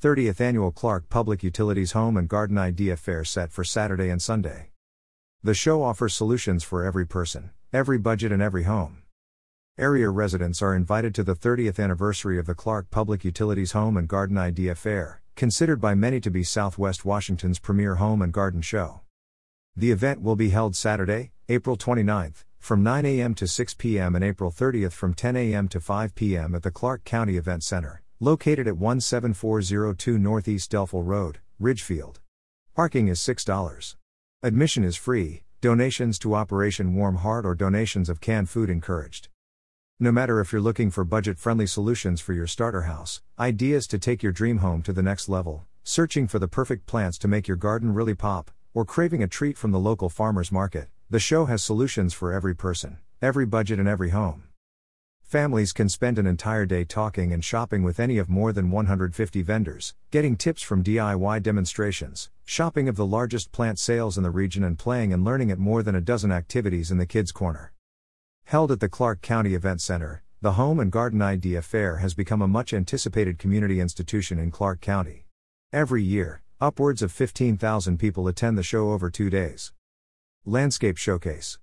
30th Annual Clark Public Utilities Home and Garden Idea Fair set for Saturday and Sunday. The show offers solutions for every person, every budget, and every home. Area residents are invited to the 30th anniversary of the Clark Public Utilities Home and Garden Idea Fair, considered by many to be Southwest Washington's premier home and garden show. The event will be held Saturday, April 29th, from 9 a.m. to 6 p.m. and April 30th from 10 a.m. to 5 p.m. at the Clark County Event Center located at 17402 Northeast Delfel Road, Ridgefield. Parking is $6. Admission is free, donations to Operation Warm Heart or donations of canned food encouraged. No matter if you're looking for budget friendly solutions for your starter house, ideas to take your dream home to the next level, searching for the perfect plants to make your garden really pop, or craving a treat from the local farmer's market, the show has solutions for every person, every budget, and every home. Families can spend an entire day talking and shopping with any of more than 150 vendors, getting tips from DIY demonstrations, shopping of the largest plant sales in the region, and playing and learning at more than a dozen activities in the Kids Corner. Held at the Clark County Event Center, the Home and Garden Idea Fair has become a much anticipated community institution in Clark County. Every year, upwards of 15,000 people attend the show over two days. Landscape Showcase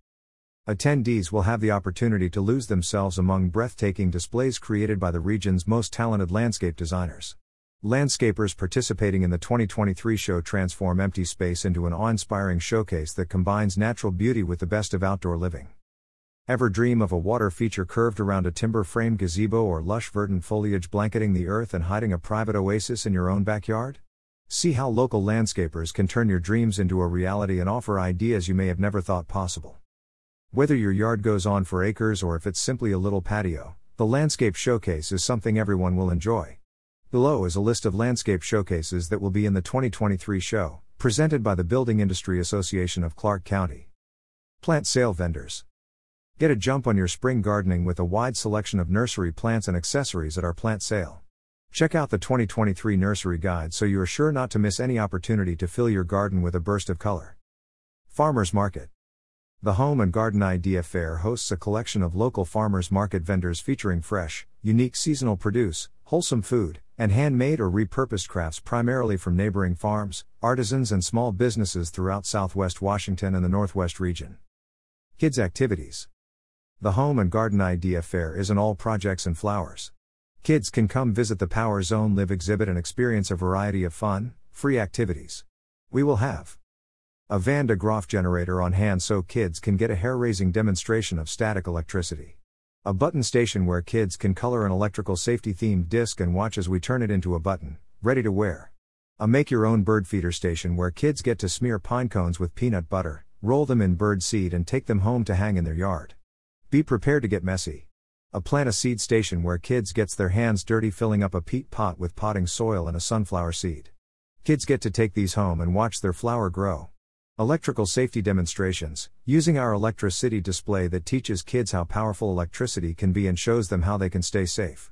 Attendees will have the opportunity to lose themselves among breathtaking displays created by the region's most talented landscape designers. Landscapers participating in the 2023 show transform empty space into an awe inspiring showcase that combines natural beauty with the best of outdoor living. Ever dream of a water feature curved around a timber framed gazebo or lush verdant foliage blanketing the earth and hiding a private oasis in your own backyard? See how local landscapers can turn your dreams into a reality and offer ideas you may have never thought possible. Whether your yard goes on for acres or if it's simply a little patio, the Landscape Showcase is something everyone will enjoy. Below is a list of landscape showcases that will be in the 2023 show, presented by the Building Industry Association of Clark County. Plant Sale Vendors Get a jump on your spring gardening with a wide selection of nursery plants and accessories at our plant sale. Check out the 2023 nursery guide so you are sure not to miss any opportunity to fill your garden with a burst of color. Farmers Market the Home and Garden Idea Fair hosts a collection of local farmers market vendors featuring fresh, unique seasonal produce, wholesome food, and handmade or repurposed crafts primarily from neighboring farms, artisans, and small businesses throughout southwest Washington and the northwest region. Kids Activities The Home and Garden Idea Fair is an all projects and flowers. Kids can come visit the Power Zone Live exhibit and experience a variety of fun, free activities. We will have a Van de Graaff generator on hand so kids can get a hair raising demonstration of static electricity. A button station where kids can color an electrical safety themed disc and watch as we turn it into a button, ready to wear. A make your own bird feeder station where kids get to smear pine cones with peanut butter, roll them in bird seed, and take them home to hang in their yard. Be prepared to get messy. A plant a seed station where kids gets their hands dirty filling up a peat pot with potting soil and a sunflower seed. Kids get to take these home and watch their flower grow. Electrical safety demonstrations, using our Electricity display that teaches kids how powerful electricity can be and shows them how they can stay safe.